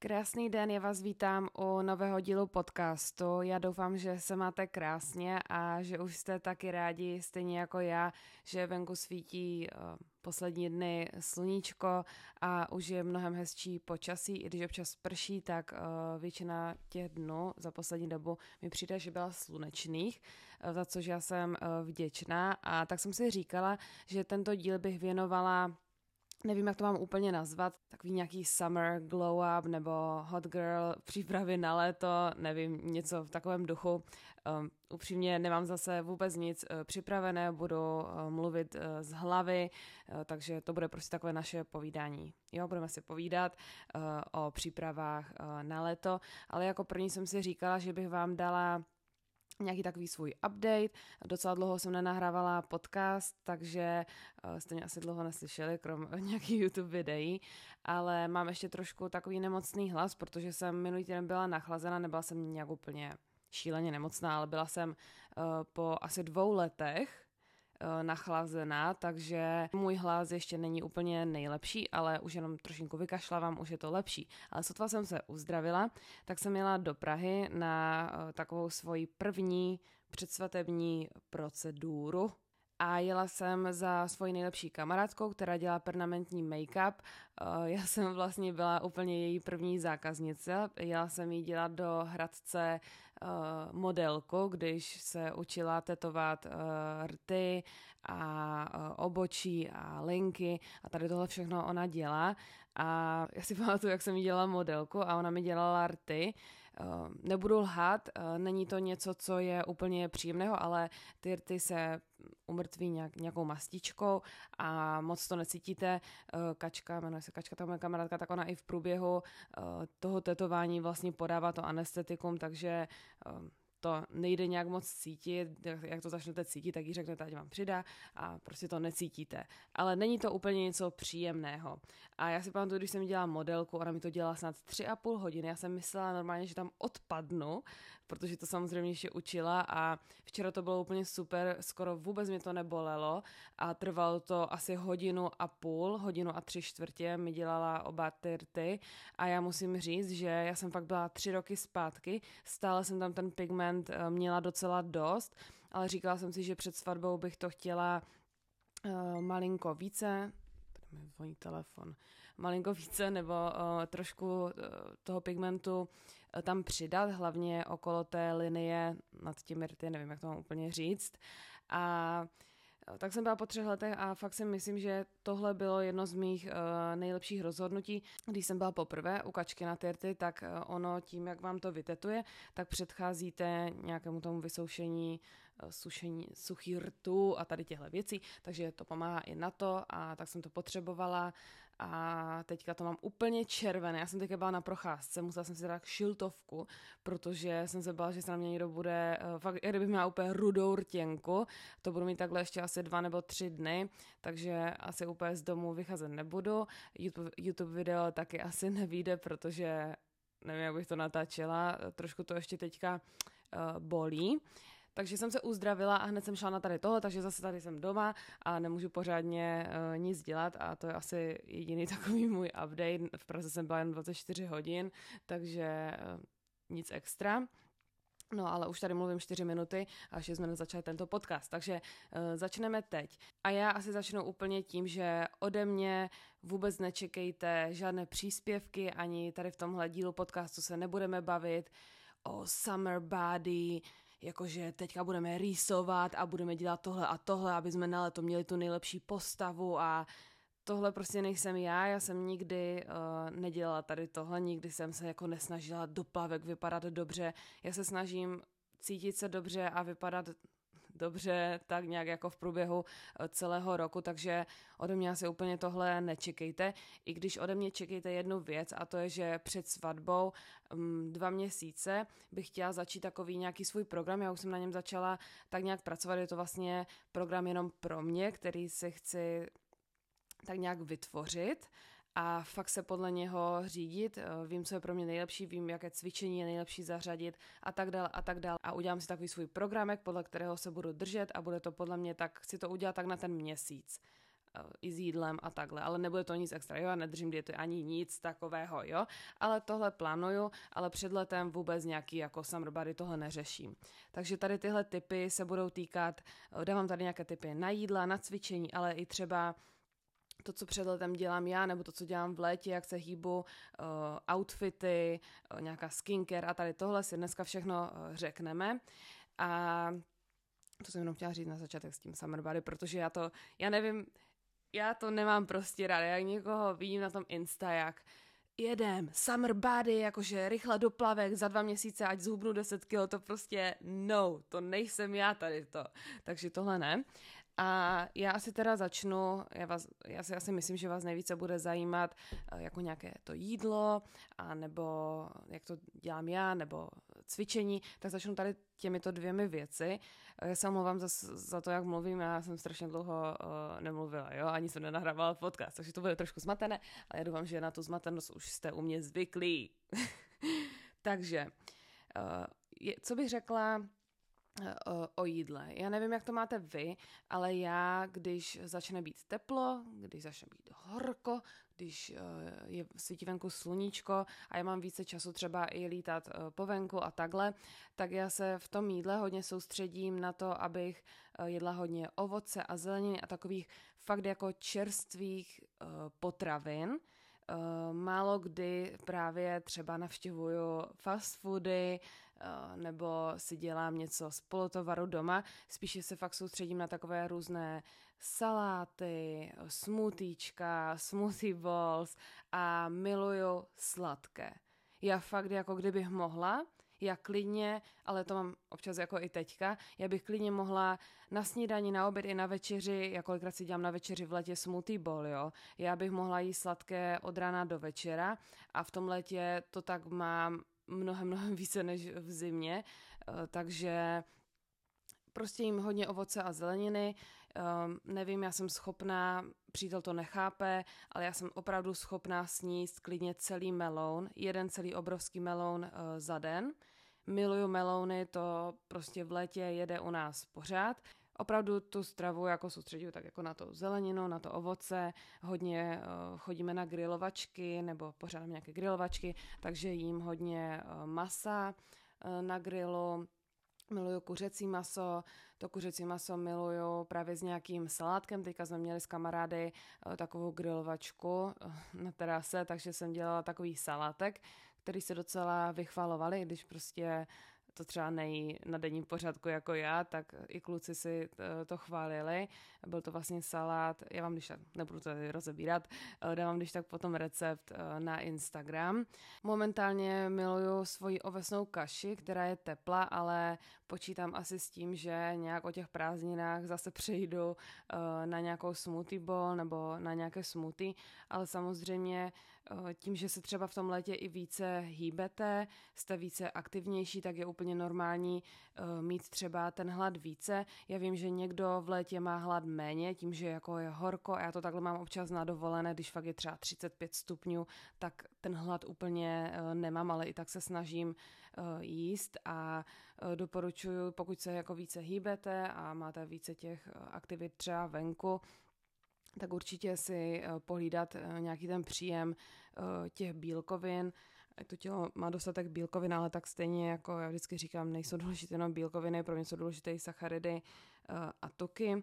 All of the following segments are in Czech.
Krásný den, já vás vítám u nového dílu podcastu. Já doufám, že se máte krásně a že už jste taky rádi, stejně jako já, že venku svítí uh, poslední dny sluníčko a už je mnohem hezčí počasí. I když občas prší, tak uh, většina těch dnů za poslední dobu mi přijde, že byla slunečných, uh, za což já jsem vděčná. A tak jsem si říkala, že tento díl bych věnovala nevím, jak to mám úplně nazvat, takový nějaký summer glow up nebo hot girl přípravy na léto, nevím, něco v takovém duchu. Um, upřímně nemám zase vůbec nic uh, připravené, budu uh, mluvit uh, z hlavy, uh, takže to bude prostě takové naše povídání. Jo, budeme si povídat uh, o přípravách uh, na léto, ale jako první jsem si říkala, že bych vám dala nějaký takový svůj update. Docela dlouho jsem nenahrávala podcast, takže uh, jste mě asi dlouho neslyšeli, krom nějakých YouTube videí, ale mám ještě trošku takový nemocný hlas, protože jsem minulý týden byla nachlazena, nebyla jsem nějak úplně šíleně nemocná, ale byla jsem uh, po asi dvou letech Eh, nachlazená, takže můj hlas ještě není úplně nejlepší, ale už jenom trošinku vykašlavám, už je to lepší. Ale sotva jsem se uzdravila, tak jsem jela do Prahy na eh, takovou svoji první předsvatební proceduru, a jela jsem za svojí nejlepší kamarádkou, která dělá permanentní make-up. Eh, já jsem vlastně byla úplně její první zákaznice. Jela jsem jí dělat do Hradce eh, modelku, když se učila tetovat eh, rty a obočí a linky a tady tohle všechno ona dělá. A já si pamatuju, jak jsem jí dělala modelku a ona mi dělala rty. Nebudu lhát, není to něco, co je úplně příjemného, ale ty rty se umrtví nějak, nějakou mastičkou a moc to necítíte. Kačka, jmenuje se Kačka, ta moje kamarádka, tak ona i v průběhu toho tetování vlastně podává to anestetikum, takže to nejde nějak moc cítit, jak to začnete cítit, tak jí řeknete, ať vám přidá a prostě to necítíte. Ale není to úplně něco příjemného. A já si pamatuju, když jsem dělala modelku, ona mi to dělala snad tři a půl hodiny, já jsem myslela normálně, že tam odpadnu, protože to samozřejmě ještě učila a včera to bylo úplně super, skoro vůbec mi to nebolelo a trvalo to asi hodinu a půl, hodinu a tři čtvrtě mi dělala oba tyrty a já musím říct, že já jsem fakt byla tři roky zpátky, stále jsem tam ten pigment moment eh, měla docela dost, ale říkala jsem si, že před svatbou bych to chtěla uh, malinko více, mi telefon, malinko více nebo uh, trošku uh, toho pigmentu uh, tam přidat, hlavně okolo té linie nad těmi rty, nevím, jak to mám úplně říct. A uh, tak jsem byla po třech letech a fakt si myslím, že tohle bylo jedno z mých uh, nejlepších rozhodnutí. Když jsem byla poprvé u kačky na tyrty, tak uh, ono tím, jak vám to vytetuje, tak předcházíte nějakému tomu vysoušení, uh, sušení suchý rtu a tady těchto věcí, takže to pomáhá i na to a tak jsem to potřebovala a teďka to mám úplně červené. Já jsem teďka byla na procházce, musela jsem si dát šiltovku, protože jsem se bála, že se na mě někdo bude, uh, fakt, kdybych měla úplně rudou rtěnku, to budu mít takhle ještě asi dva nebo tři dny, takže asi úplně z domu vycházet nebudu. YouTube, YouTube video taky asi nevíde, protože nevím, jak bych to natáčela, trošku to ještě teďka uh, bolí. Takže jsem se uzdravila a hned jsem šla na tady tohle, takže zase tady jsem doma a nemůžu pořádně uh, nic dělat a to je asi jediný takový můj update. V Praze jsem byla jen 24 hodin, takže uh, nic extra. No ale už tady mluvím 4 minuty a ještě jsme nezačali tento podcast, takže uh, začneme teď. A já asi začnu úplně tím, že ode mě vůbec nečekejte žádné příspěvky, ani tady v tomhle dílu podcastu se nebudeme bavit o summer body, jakože teďka budeme rýsovat a budeme dělat tohle a tohle, aby jsme na leto měli tu nejlepší postavu a tohle prostě nejsem já, já jsem nikdy uh, nedělala tady tohle, nikdy jsem se jako nesnažila do plavek vypadat dobře, já se snažím cítit se dobře a vypadat dobře, tak nějak jako v průběhu eh, celého roku, takže ode mě asi úplně tohle nečekejte. I když ode mě čekejte jednu věc a to je, že před svatbou um, dva měsíce bych chtěla začít takový nějaký svůj program, já už jsem na něm začala tak nějak pracovat, je to vlastně program jenom pro mě, který se chci tak nějak vytvořit a fakt se podle něho řídit. Eh, vím, co je pro mě nejlepší, vím, jaké cvičení je nejlepší zařadit a tak dále a tak dále. A udělám si takový svůj programek, podle kterého se budu držet a bude to podle mě tak, chci to udělat tak na ten měsíc. i s jídlem a takhle, ale nebude to nic extra, jo, já nedržím diety ani nic takového, jo, ale tohle plánuju, ale před letem vůbec nějaký jako summer body tohle neřeším. Takže tady tyhle typy se budou týkat, dávám tady nějaké typy na jídla, na cvičení, ale i třeba to, co před letem dělám já, nebo to, co dělám v létě, jak se hýbu, uh, outfity, uh, nějaká skincare a tady tohle si dneska všechno uh, řekneme. A to jsem jenom chtěla říct na začátek s tím summer body, protože já to, já nevím, já to nemám prostě ráda, jak někoho vidím na tom Insta, jak jedem, summer body, jakože rychle do plavek, za dva měsíce, ať zhubnu 10 kg, to prostě no, to nejsem já tady to. Takže tohle ne. A já asi teda začnu, já, vás, já si asi myslím, že vás nejvíce bude zajímat eh, jako nějaké to jídlo, a nebo jak to dělám já, nebo cvičení, tak začnu tady těmito dvěmi věci. Já se omlouvám za, za to, jak mluvím, já jsem strašně dlouho uh, nemluvila, jo, ani jsem nenahrávala podcast, takže to bude trošku zmatené, ale já doufám, že na tu zmatenost už jste u mě zvyklí. takže, uh, je, co bych řekla, o, o jídle. Já nevím, jak to máte vy, ale já, když začne být teplo, když začne být horko, když uh, je svítí venku sluníčko a já mám více času třeba i lítat uh, po venku a takhle, tak já se v tom jídle hodně soustředím na to, abych uh, jedla hodně ovoce a zeleniny a takových fakt jako čerstvých potravin, málo kdy právě třeba navštěvuju fast foody nebo si dělám něco z polotovaru doma. Spíše se fakt soustředím na takové různé saláty, smoothiečka, smoothie balls a miluju sladké. Já fakt jako kdybych mohla, já klidně, ale to mám občas jako i teďka, já bych klidně mohla na snídani, na oběd i na večeři, já kolikrát si dělám na večeři v letě smoothie bowl, jo. Já bych mohla jíst sladké od rána do večera a v tom letě to tak mám mnohem, mnohem více než v zimě, eh, takže prostě jim hodně ovoce a zeleniny, um, nevím, já jsem schopná, přítel to nechápe, ale já jsem opravdu schopná sníst klidně celý meloun, jeden celý obrovský meloun uh, za den. Miluju melouny, to prostě v létě jede u nás pořád. Opravdu tu stravu jako soustředuju tak jako na to zeleninu, na to ovoce, hodně uh, chodíme na grilovačky nebo pořádám nějaké grilovačky, takže jím hodně uh, masa uh, na grilu, miluju kuřecí maso, to kuřecí maso miluju právě s nějakým salátkem. Teďka jsme měli s kamarády takovou grilovačku na terase, takže jsem dělala takový salátek, který se docela vychvalovali, když prostě to třeba nejí na denním pořadku jako já, tak i kluci si eh, to chválili. Byl to vlastně salát, já vám když tak, nebudu to rozebírat, eh, dávám když tak potom recept eh, na Instagram. Momentálně miluju svoji ovesnou kaši, která je tepla, ale počítám asi s tím, že nějak o těch prázdninách zase přejdu na nějakou smoothie bowl nebo na nějaké smoothie, ale samozřejmě tím, že se třeba v tom létě i více hýbete, jste více aktivnější, tak je úplně normální mít třeba ten hlad více. Já vím, že někdo v létě má hlad méně, tím, že jako je horko a já to takhle mám občas na dovolené, když fakt je třeba 35 stupňů, tak ten hlad úplně nemám, ale i tak se snažím jíst a doporučuji, pokud se jako více hýbete a máte více těch aktivit třeba venku, tak určitě si eh, pohlídat eh, nějaký ten příjem eh, těch bílkovin. To tělo má dostatek bílkovin, ale tak stejně jako já vždycky říkám, nejsou důležité jenom bílkoviny, pro mě jsou důležité i sacharidy a tuky.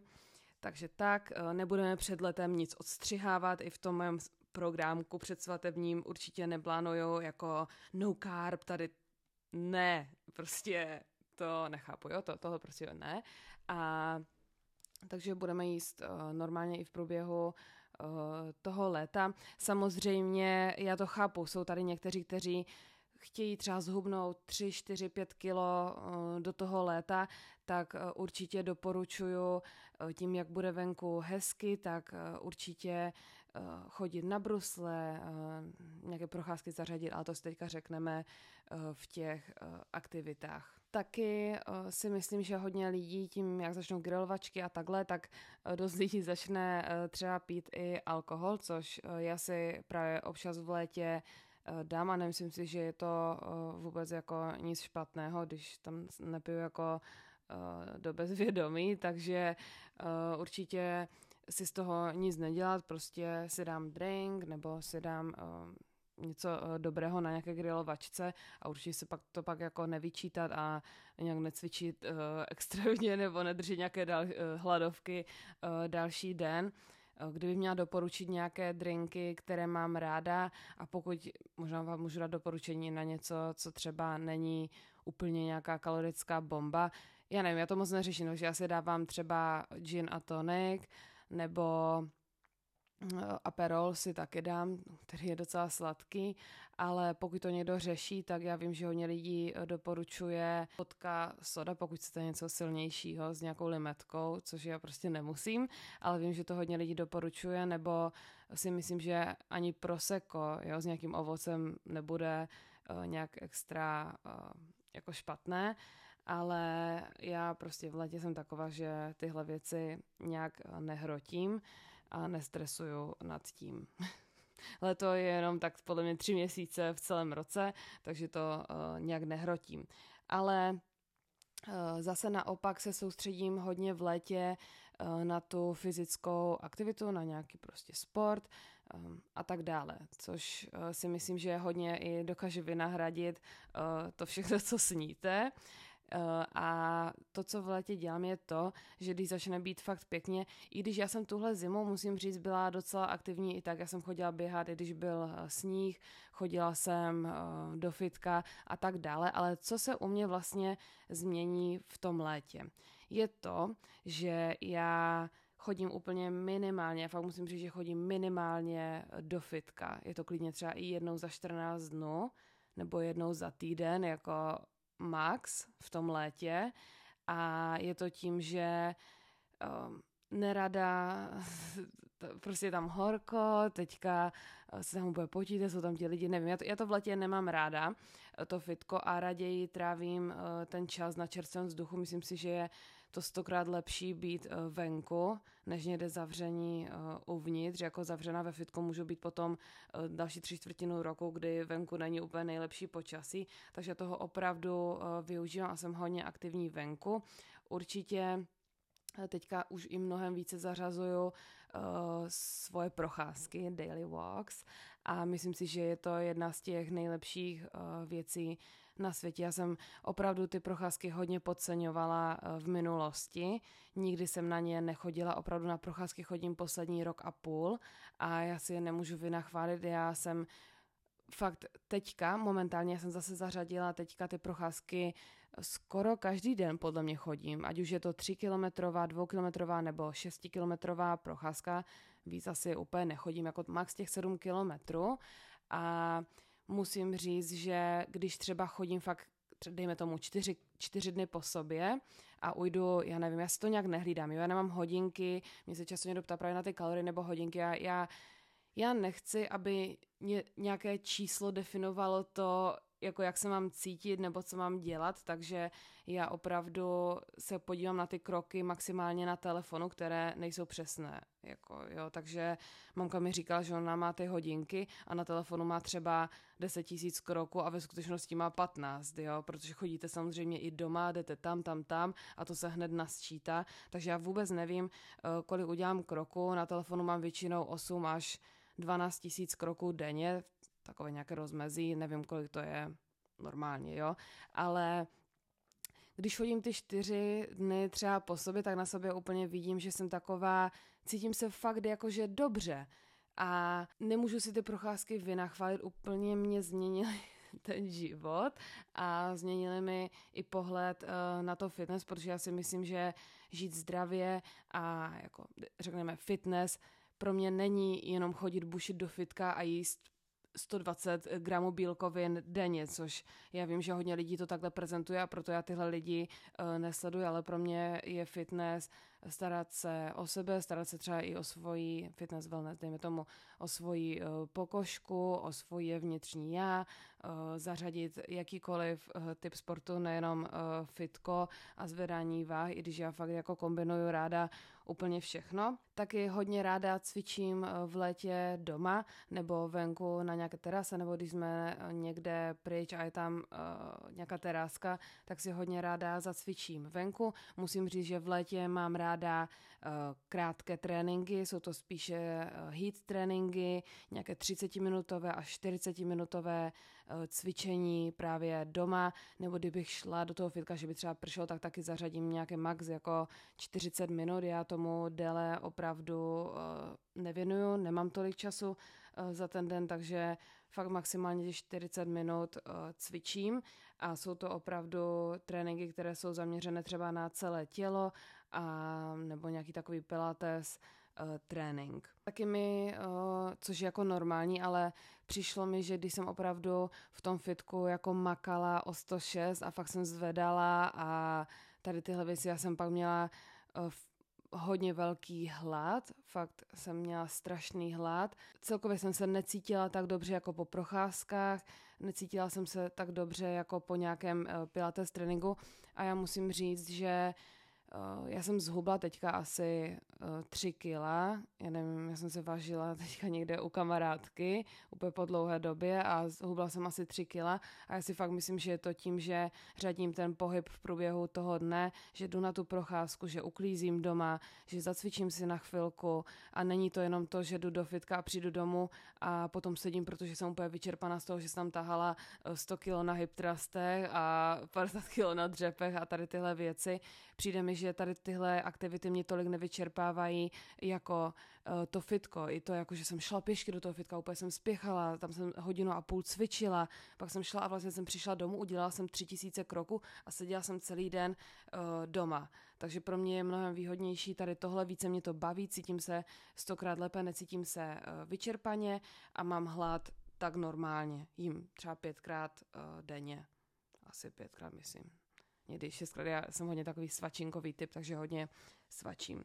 Takže tak, nebudeme před letem nic odstřihávat, i v tom mém programku předsvatebním určitě neplánuju jako no carb, tady ne, prostě to nechápu, jo, to, tohle prostě ne. A takže budeme jíst uh, normálně i v průběhu uh, toho léta. Samozřejmě já to chápu, jsou tady někteří, kteří chtějí třeba zhubnout 3, 4, 5 kilo uh, do toho léta, tak určitě doporučuju tím, jak bude venku hezky, tak určitě chodit na brusle, nějaké procházky zařadit, ale to si teďka řekneme v těch aktivitách. Taky uh, si myslím, že hodně lidí tím, jak začnou grilovačky a takhle, tak uh, dost lidí začne uh, třeba pít i alkohol, což já si právě občas v létě dám a nemyslím si, že je to vůbec jako nic špatného, když tam nepiju jako do bezvědomí, takže určitě si z toho nic nedělat, prostě si dám drink nebo si dám něco uh, dobrého na nějaké grilovačce a určitě se pak to pak jako nevyčítat a nějak necvičit uh, extrémně nebo nedržet nějaké dal, uh, hladovky uh, další den. Kdyby měla doporučit nějaké drinky, které mám ráda a pokud možná vám můžu dát doporučení na něco, co třeba není úplně nějaká kalorická bomba, já nevím, já to moc neřeším, takže já si dávám třeba gin a tonic, nebo eh, Aperol si taky dám, který je docela sladký, ale pokud to někdo řeší, tak já vím, že hodně lidí eh, doporučuje vodka soda, pokud chcete něco silnějšího s nějakou limetkou, což já prostě nemusím, ale vím, že to hodně lidí doporučuje, nebo si myslím, že ani prosecco jo, s nějakým ovocem nebude uh, nějak extra uh, jako špatné ale já prostě v letě jsem taková, že tyhle věci nějak eh, nehrotím a nestresuju nad tím. Leto je jenom tak podle mě tři měsíce v celém roce, takže to uh, nějak nehrotím. Ale uh, zase naopak se soustředím hodně v létě uh, na tu fyzickou aktivitu, na nějaký prostě sport a tak dále, což si myslím, že hodně i dokáže vynahradit to všechno, co sníte. Eh, a to, co v létě dělám, je to, že když začne být fakt pěkně, i když já jsem tuhle zimu, musím říct, byla docela aktivní i tak, já jsem chodila běhat, i když byl eh, sníh, chodila jsem eh, do fitka a tak dále, ale co se u mě vlastně změní v tom létě? Je to, že já chodím úplně minimálně, já fakt musím říct, že chodím minimálně do fitka. Je to klidně třeba i jednou za 14 dnů, nebo jednou za týden, jako max v tom létě a je to tím, že um, nerada, prostě je tam horko, teďka uh, se tam bude potíte, jsou tam ti lidi, nevím, já to, já to v letě nemám ráda, to fitko a raději trávím uh, ten čas na čerstvém vzduchu, myslím si, že je to stokrát lepší být uh, venku, než někde zavření uh, uvnitř. Jako zavřená ve fitku můžu být potom uh, další tři čtvrtinu roku, kdy venku není úplně nejlepší počasí, takže toho opravdu využívám a jsem hodně aktivní venku. Určitě teďka už i mnohem více zařazuju uh, svoje procházky, daily walks a myslím si, že je to jedna z těch nejlepších uh, věcí, na světě. Já jsem opravdu ty procházky hodně podceňovala eh, v minulosti. Nikdy jsem na ně nechodila, opravdu na procházky chodím poslední rok a půl a já si je nemůžu vynachválit. Já jsem fakt teďka, momentálně jsem zase zařadila teďka ty procházky skoro každý den podle mě chodím, ať už je to 3 kilometrová, 2 kilometrová nebo 6 kilometrová procházka, víc asi úplně nechodím, jako max těch 7 kilometrů a musím říct, že když třeba chodím fakt, dejme tomu, čtyři, čtyři dny po sobě a ujdu, já nevím, já si to nějak nehlídám, jo? já nemám hodinky, mě se často někdo ptá právě na ty kalorie nebo hodinky, já, já, já nechci, aby ně, nějaké číslo definovalo to, jako jak se mám cítit nebo co mám dělat, takže já opravdu se podívám na ty kroky maximálně na telefonu, které nejsou přesné. Jako, jo, takže mamka mi říkala, že ona má ty hodinky a na telefonu má třeba 10 tisíc kroků a ve skutečnosti má 15, jo, protože chodíte samozřejmě i doma, jdete tam, tam, tam a to se hned nasčítá, takže já vůbec nevím, eh, kolik udělám kroků, na telefonu mám většinou 8 až 12 tisíc kroků denně, takové nějaké rozmezí, nevím, kolik to je normálně, jo, ale když chodím ty čtyři dny třeba po sobě, tak na sobě úplně vidím, že jsem taková, cítím se fakt jakože dobře. A nemůžu si ty procházky vynachválit, úplně mě změnily ten život a změnili mi i pohled uh, na to fitness, protože já si myslím, že žít zdravě a jako řekneme fitness pro mě není jenom chodit bušit do fitka a jíst 120 gramů bílkovin denně, což já vím, že hodně lidí to takhle prezentuje a proto já tyhle lidi uh, nesleduji, ale pro mě je fitness starat se o sebe, starat se třeba i o svoji fitness wellness, dejme tomu o svoji uh, pokožku, o svoje vnitřní já, uh, zařadit jakýkoliv uh, typ sportu, nejenom fitko a zvedání váh, i když já fakt jako kombinuju ráda úplně všechno. Taky hodně ráda cvičím v létě doma nebo venku na nějaké terase, nebo když jsme někde pryč a je tam nějaká teráska, tak si hodně ráda zacvičím venku. Musím říct, že v létě mám ráda ráda uh, krátké tréninky, jsou to spíše heat tréninky, nějaké 30-minutové až 40-minutové uh, cvičení právě doma, nebo kdybych šla do toho fitka, že by třeba pršelo, tak taky zařadím nějaké max jako 40 minut, já tomu déle opravdu nevěnuju, nemám tolik času za ten den, takže fakt maximálně 40 minut cvičím. A jsou to opravdu tréninky, které jsou zaměřené třeba na celé tělo a nebo nějaký takový pilates uh, trénink. Taky mi, uh, což je jako normální, ale přišlo mi, že když jsem opravdu v tom fitku jako makala o 106 a fakt jsem zvedala a tady tyhle věci, já jsem pak měla uh, hodně velký hlad, fakt jsem měla strašný hlad. Celkově jsem se necítila tak dobře jako po procházkách, necítila jsem se tak dobře jako po nějakém pilates tréninku a já musím říct, že já jsem zhubla teďka asi uh, tři kila, já nevím, já jsem se vážila teďka někde u kamarádky úplně po dlouhé době a zhubla jsem asi tři kila. A já si fakt myslím, že je to tím, že řadím ten pohyb v průběhu toho dne, že jdu na tu procházku, že uklízím doma, že zacvičím si na chvilku. A není to jenom to, že jdu do fitka a přijdu domů a potom sedím, protože jsem úplně vyčerpaná z toho, že jsem tam tahala 100 kilo na hip a 50 kilo na dřepech a tady tyhle věci. Přijde mi, že tady tyhle aktivity mě tolik nevyčerpávají jako uh, to fitko. I to, jako, že jsem šla pěšky do toho fitka, úplně jsem spěchala, tam jsem hodinu a půl cvičila, pak jsem šla a vlastně jsem přišla domů, udělala jsem tři tisíce kroků a seděla jsem celý den uh, doma. Takže pro mě je mnohem výhodnější tady tohle, více mě to baví, cítím se stokrát lépe, necítím se uh, vyčerpaně a mám hlad tak normálně. Jím třeba pětkrát uh, denně. Asi pětkrát, myslím někdy šestkrát. Já jsem hodně takový svačinkový typ, takže hodně svačím.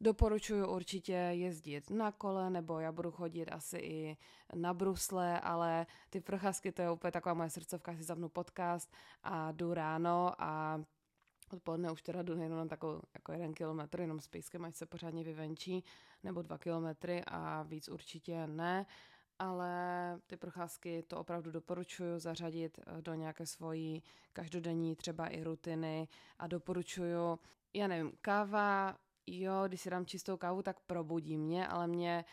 Doporučuji určitě jezdit na kole, nebo já budu chodit asi i na brusle, ale ty procházky, to je úplně taková moje srdcovka, si zapnu podcast a jdu ráno a odpoledne už teda jdu jenom na takovou jako jeden kilometr, jenom s pejskem, ať se pořádně vyvenčí, nebo dva kilometry a víc určitě ne ale ty procházky to opravdu doporučuju zařadit eh, do nějaké svojí každodenní třeba i rutiny a doporučuju, já nevím, káva, jo, když si dám čistou kávu, tak probudí mě, ale mě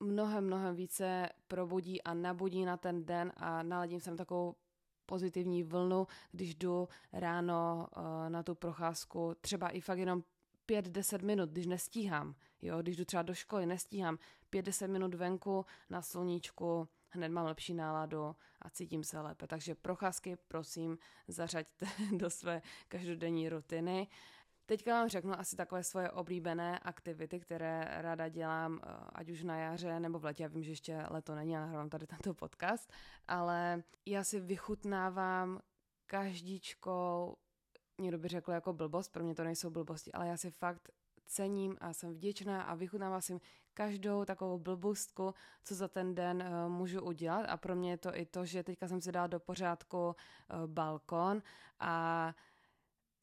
mnohem, mnohem více probudí a nabudí na ten den a naladím jsem takovou pozitivní vlnu, když jdu ráno uh, na tu procházku, třeba i fakt jenom 5-10 minut, když nestíhám, jo, když jdu třeba do školy, nestíhám, 50 minut venku na sluníčku, hned mám lepší náladu a cítím se lépe. Takže procházky prosím zařaďte do své každodenní rutiny. Teďka vám řeknu asi takové svoje oblíbené aktivity, které ráda dělám, eh, ať už na jaře nebo v letě. Já vím, že ještě leto není, já nahrávám tady tento podcast, ale já si vychutnávám každičkou, někdo by řekl jako blbost, pro mě to nejsou blbosti, ale já si fakt cením a jsem vděčná a vychutnávám si každou takovou blbostku, co za ten den uh, můžu udělat a pro mě je to i to, že teďka jsem si dala do pořádku uh, balkon a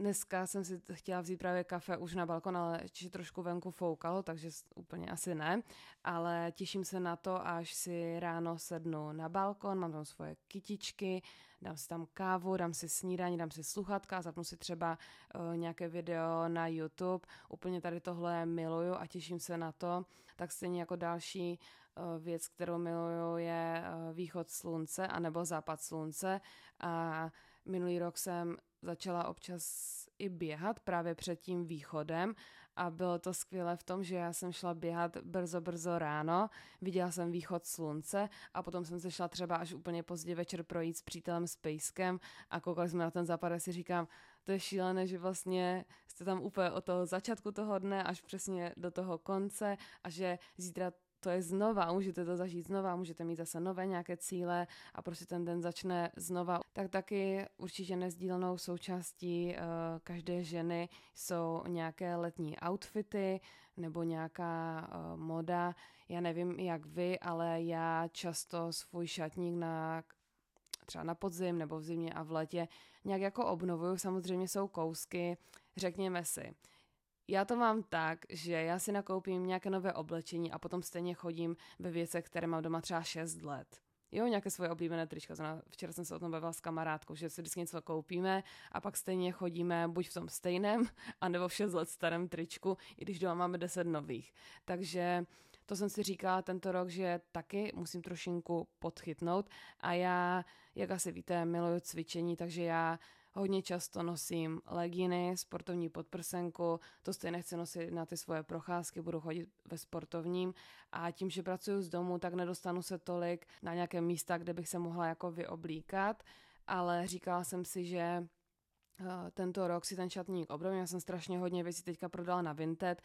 Dneska jsem si chtěla vzít právě kafe už na balkon, ale ještě trošku venku foukalo, takže úplně asi ne. Ale těším se na to, až si ráno sednu na balkon, mám tam svoje kytičky, dám si tam kávu, dám si snídaní, dám si sluchatka, zapnu si třeba uh, nějaké video na YouTube. Úplně tady tohle miluju a těším se na to. Tak stejně jako další uh, věc, kterou miluju, je uh, východ slunce anebo západ slunce. A minulý rok jsem začala občas i běhat právě před tím východem a bylo to skvělé v tom, že já jsem šla běhat brzo, brzo ráno, viděla jsem východ slunce a potom jsem se šla třeba až úplně pozdě večer projít s přítelem s pejskem a koukali jsme na ten západ a si říkám, to je šílené, že vlastně jste tam úplně od toho začátku toho dne až přesně do toho konce a že zítra to je znova, můžete to zažít znova, můžete mít zase nové nějaké cíle a prostě ten den začne znova. Tak taky určitě nezdílnou součástí uh, každé ženy jsou nějaké letní outfity nebo nějaká uh, moda. Já nevím, jak vy, ale já často svůj šatník na třeba na podzim nebo v zimě a v letě nějak jako obnovuju. Samozřejmě jsou kousky, řekněme si, já to mám tak, že já si nakoupím nějaké nové oblečení a potom stejně chodím ve věcech, které mám doma třeba 6 let. jo, nějaké svoje oblíbené trička. Včera jsem se o tom bavila s kamarádkou, že si vždycky něco koupíme a pak stejně chodíme buď v tom stejném, anebo v 6 let starém tričku, i když doma máme 10 nových. Takže to jsem si říkala tento rok, že taky musím trošinku podchytnout a já, jak asi víte, miluju cvičení, takže já hodně často nosím leginy, sportovní podprsenku, to stejně chci nosit na ty svoje procházky, budu chodit ve sportovním. A tím, že pracuji z domu, tak nedostanu se tolik na nějaké místa, kde bych se mohla jako vyoblíkat, ale říkala jsem si, že eh, tento rok si ten šatník obrovím, já jsem strašně hodně věcí teďka prodala na Vinted,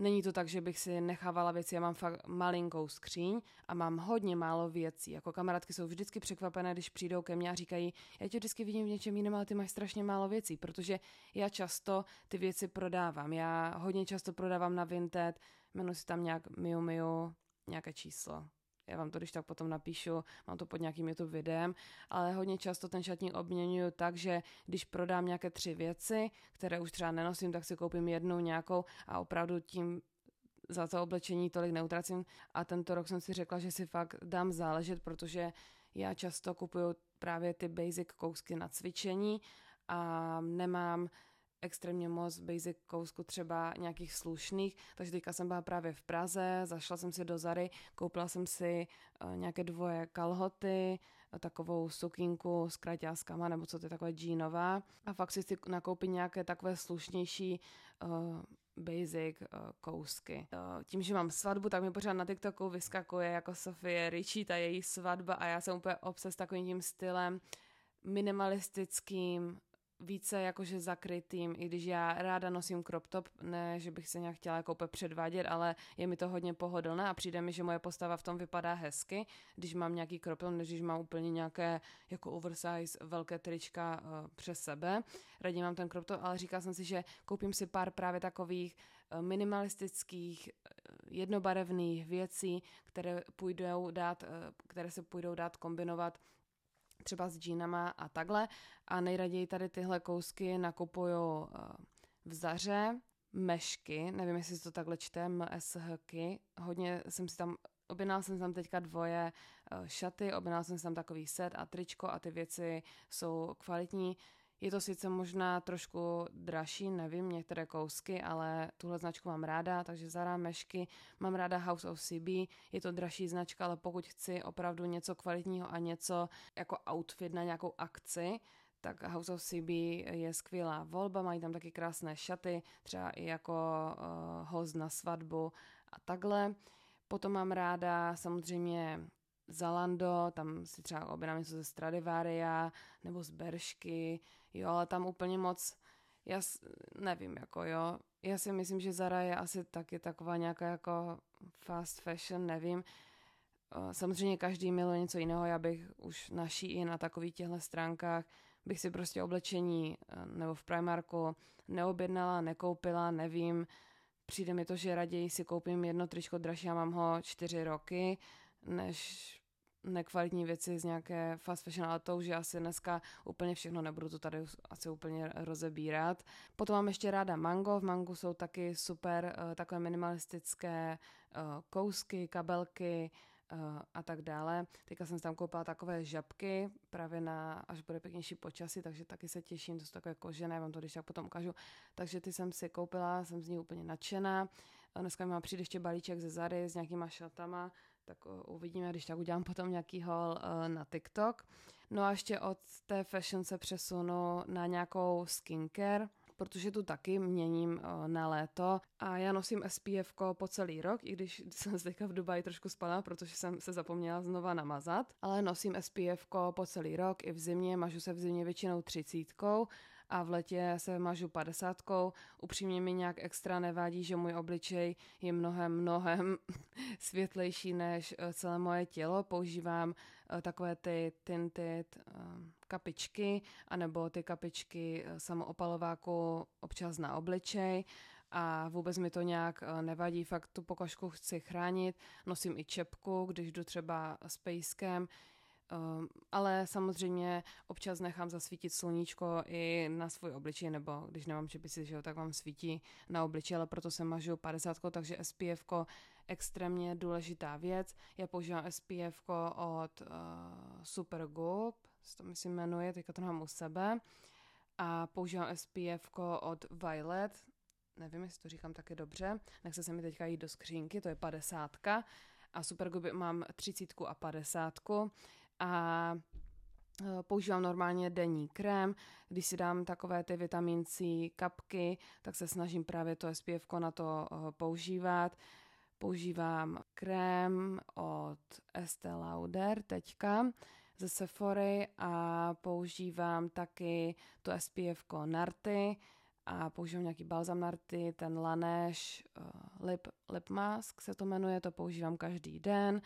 Není to tak, že bych si nechávala věci, já mám fakt malinkou skříň a mám hodně málo věcí. Jako kamarádky jsou vždycky překvapené, když přijdou ke mně a říkají, já tě vždycky vidím v něčem jiném, ale ty máš strašně málo věcí, protože já často ty věci prodávám. Já hodně často prodávám na Vinted, jmenuji si tam nějak Miu Miu, nějaké číslo, já vám to když tak potom napíšu, mám to pod nějakým YouTube videem, ale hodně často ten šatník obměňuju tak, že když prodám nějaké tři věci, které už třeba nenosím, tak si koupím jednu nějakou a opravdu tím za to oblečení tolik neutracím. A tento rok jsem si řekla, že si fakt dám záležet, protože já často kupuju právě ty basic kousky na cvičení a nemám extrémně moc basic kousku třeba nějakých slušných, takže teďka jsem byla právě v Praze, zašla jsem si do Zary, koupila jsem si uh, nějaké dvoje kalhoty, uh, takovou sukínku s kraťáskama, nebo co to je takové džínová a fakt si chci nakoupit nějaké takové slušnější uh, basic uh, kousky. Uh, tím, že mám svatbu, tak mi pořád na TikToku vyskakuje jako Sofie Richie, ta její svatba a já jsem úplně obses takovým tím stylem minimalistickým, více jakože zakrytým, i když já ráda nosím crop top, ne, že bych se nějak chtěla jako předvádět, ale je mi to hodně pohodlné a přijde mi, že moje postava v tom vypadá hezky, když mám nějaký crop top, než když mám úplně nějaké jako oversize velké trička uh, přes sebe. Raději mám ten crop top, ale říkala jsem si, že koupím si pár právě takových uh, minimalistických, uh, jednobarevných věcí, které půjdou dát, uh, které se půjdou dát kombinovat třeba s džínama a takhle. A nejraději tady tyhle kousky nakupuju eh, v Zaře, mešky, nevím, jestli to takhle čte, MSHky. Hodně jsem si tam, objednala jsem tam teďka dvoje eh, šaty, objednala jsem si tam takový set a tričko a ty věci jsou kvalitní. Je to sice možná trošku dražší, nevím, některé kousky, ale tuhle značku mám ráda, takže Zara mešky, mám ráda House of CB, je to dražší značka, ale pokud chci opravdu něco kvalitního a něco jako outfit na nějakou akci, tak House of CB je skvělá volba, mají tam taky krásné šaty, třeba i jako uh, host na svatbu a takhle. Potom mám ráda samozřejmě Zalando, tam si třeba objednám něco ze Stradivaria nebo z Beršky, jo, ale tam úplně moc, já nevím, jako jo, já si myslím, že Zara je asi taky taková nějaká jako fast fashion, nevím, samozřejmě každý miluje něco jiného, já bych už na Shein na takových těchto stránkách bych si prostě oblečení e, nebo v Primarku neobjednala, nekoupila, nevím, přijde mi to, že raději si koupím jedno tričko dražší a mám ho čtyři roky, než nekvalitní věci z nějaké fast fashion, ale to už je asi dneska úplně všechno, nebudu to tady asi úplně rozebírat. Potom mám ještě ráda mango, v mangu jsou taky super uh, takové minimalistické uh, kousky, kabelky, uh, a tak dále. Teďka jsem tam koupila takové žabky, právě na, až bude pěknější počasí, takže taky se těším, to jsou takové kožené, vám to když tak potom ukážu. Takže ty jsem si koupila, jsem z ní úplně nadšená. Dneska mi má přijde ještě balíček ze Zary s nějakýma šatama, tak uvidíme, když tak udělám potom nějaký haul uh, na TikTok. No a ještě od té fashion se přesunu na nějakou skincare, protože tu taky měním uh, na léto. A já nosím SPF po celý rok, i když jsem teďka v Dubaji trošku spala, protože jsem se zapomněla znova namazat, ale nosím SPF po celý rok i v zimě, mažu se v zimě většinou třicítkou a v letě se mažu padesátkou. Upřímně mi nějak extra nevádí, že můj obličej je mnohem, mnohem světlejší než eh, celé moje tělo. Používám eh, takové ty tinted eh, kapičky, anebo ty kapičky samoopalováku občas na obličej a vůbec mi to nějak nevadí, fakt tu pokožku chci chránit, nosím i čepku, když jdu třeba s pejskem, Um, ale samozřejmě občas nechám zasvítit sluníčko i na svůj obličej, nebo když nemám čepici, že jo, tak vám svítí na obličej, ale proto se mažu 50, takže SPF extrémně důležitá věc. Já používám SPF od uh, Supergoop, to myslím jmenuje, teďka to mám u sebe. A používám SPF od Violet, nevím, jestli to říkám taky dobře, nechce se mi teďka jít do skřínky, to je 50. A Supergoop mám 30 a 50. A Eh, používám normálně denní krém, když si dám takové ty vitamin C kapky, tak se snažím právě to SPF na to eh, používat. Používám krém od Estée Lauder teďka ze Sephory a používám taky to SPF Narty a používám nějaký balzam Narty, ten Laneige uh, lip, lip Mask se to jmenuje, to používám každý den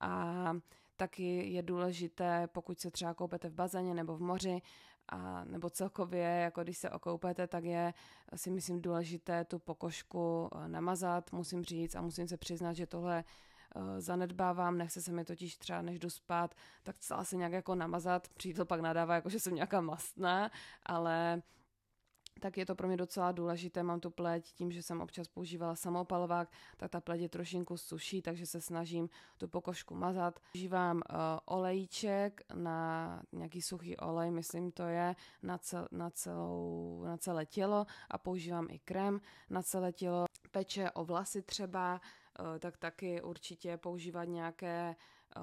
a taky je důležité, pokud se třeba koupete v bazéně nebo v moři, a, nebo celkově, jako když se okoupete, tak je si myslím důležité tu pokožku eh, namazat, musím říct a musím se přiznat, že tohle uh, zanedbávám, nechce se mi totiž třeba než jdu spát, tak celá se nějak jako namazat, přítel pak nadává, jako že jsem nějaká mastná, ale tak je to pro mě docela důležité. Mám tu pleť tím, že jsem občas používala samopalovák, tak ta pleť je trošinku suší, takže se snažím tu pokožku mazat. Používám uh, olejček na nějaký suchý olej, myslím to je, na, cel, na, celou, na celé tělo a používám i krém na celé tělo. Peče o vlasy třeba, tak taky určitě používat nějaké uh,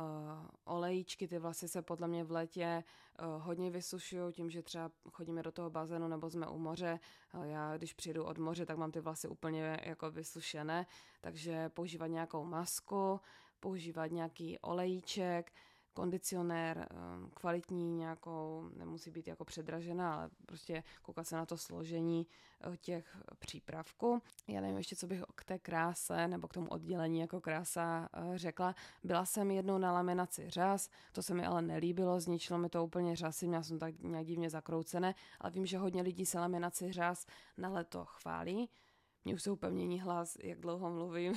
olejíčky, ty vlasy se podle mě v létě uh, hodně vysušují tím, že třeba chodíme do toho bazénu nebo jsme u moře. Já když přijdu od moře, tak mám ty vlasy úplně jako vysušené, takže používat nějakou masku, používat nějaký olejíček, kondicionér, ehm, kvalitní nějakou, nemusí být jako předražená, ale prostě koukat se na to složení eh, těch přípravků. Já nevím ještě, co bych k té kráse nebo k tomu oddělení jako krása eh, řekla. Byla jsem jednou na laminaci řas, to se mi ale nelíbilo, zničilo mi to úplně řasy, měla jsem tak nějak divně zakroucené, ale vím, že hodně lidí se laminaci řas na leto chválí. Mně už se upevnění hlas, jak dlouho mluvím,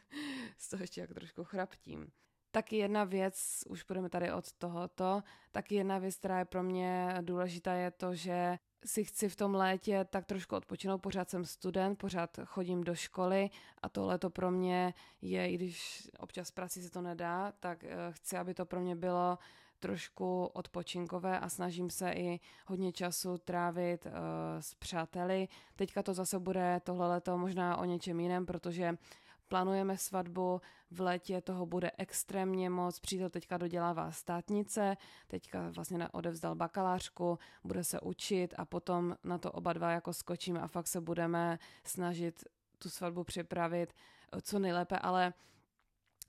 z toho ještě jak trošku chraptím. Taky jedna věc, už budeme tady od tohoto, taky jedna věc, která je pro mě důležitá, je to, že si chci v tom létě tak trošku odpočinout, pořád jsem student, pořád chodím do školy a tohle to pro mě je, i když občas prací se to nedá, tak eh, chci, aby to pro mě bylo trošku odpočinkové a snažím se i hodně času trávit uh, s přáteli. Teďka to zase bude tohle leto možná o něčem jiném, protože plánujeme svatbu, v létě toho bude extrémně moc, přítel teďka dodělává státnice, teďka vlastně odevzdal bakalářku, bude se učit a potom na to oba dva jako skočíme a fakt se budeme snažit tu svatbu připravit eh, co nejlépe, ale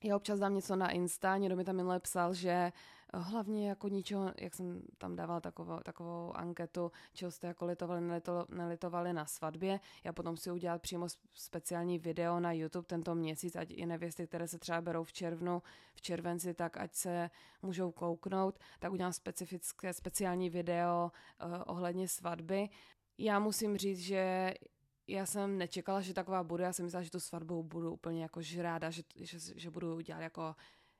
já občas dám něco na Insta, někdo mi tam minule psal, že hlavně jako ničeho, jak jsem tam dával takovou, takovou anketu, čeho jste jako litovali, nelito, nelitovali na svatbě. Já potom si udělat přímo speciální video na YouTube tento měsíc, ať i nevěsty, které se třeba berou v červnu, v červenci, tak ať se můžou kouknout, tak udělám specifické, speciální video uh, ohledně svatby. Já musím říct, že já jsem nečekala, že taková bude, já jsem myslela, že tu svatbu budu úplně jako žráda, že, že, že budu dělat jako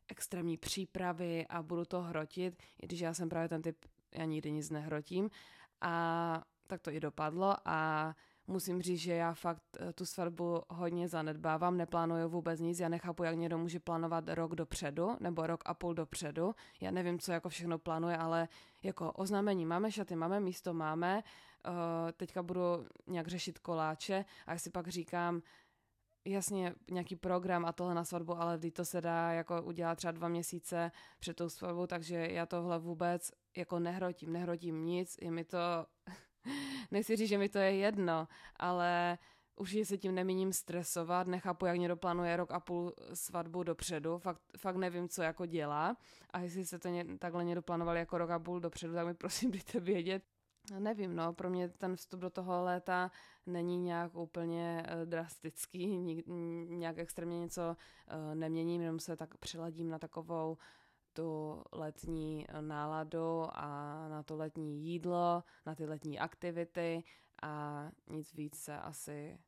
extrémní přípravy a budu to hrotit, i když já jsem právě ten typ, já nikdy nic nehrotím. A tak to i dopadlo a musím říct, že já fakt eh, tu svatbu hodně zanedbávám, neplánuju vůbec nic, já nechápu, jak někdo může plánovat rok dopředu, nebo rok a půl dopředu, já nevím, co jako všechno plánuje, ale jako oznámení máme šaty, máme místo, máme, uh, teďka budu nějak řešit koláče a já si pak říkám, jasně nějaký program a tohle na svatbu, ale to se dá jako udělat třeba dva měsíce před tou svatbou, takže já tohle vůbec jako nehrotím, nehrotím nic, je mi to, nechci říct, že mi to je jedno, ale už se tím nemíním stresovat, nechápu, jak někdo plánuje rok a půl svatbu dopředu, fakt, fakt nevím, co jako dělá a jestli se to ně, takhle někdo plánoval jako rok a půl dopředu, tak mi prosím dejte vědět, Nevím, no, pro mě ten vstup do toho léta není nějak úplně uh, drastický, nějak extrémně něco uh, neměním, jenom se tak přiladím na takovou tu letní eh, náladu a na to letní jídlo, na ty letní aktivity a nic víc se asi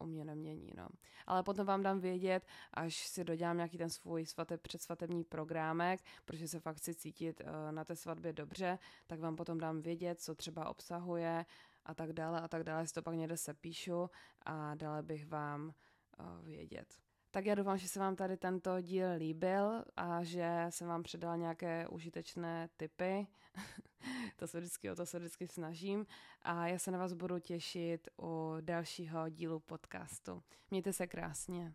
u mě nemění, no. Ale potom vám dám vědět, až si dodělám nějaký ten svůj svate, předsvatební programek, protože se fakt chci cítit uh, na té svatbě dobře, tak vám potom dám vědět, co třeba obsahuje a tak dále a tak dále, si to pak někde sepíšu a dále bych vám uh, vědět. Tak já doufám, že se vám tady tento díl líbil a že jsem vám předal nějaké užitečné tipy. to se vždycky o to se vždycky snažím. A já se na vás budu těšit u dalšího dílu podcastu. Mějte se krásně.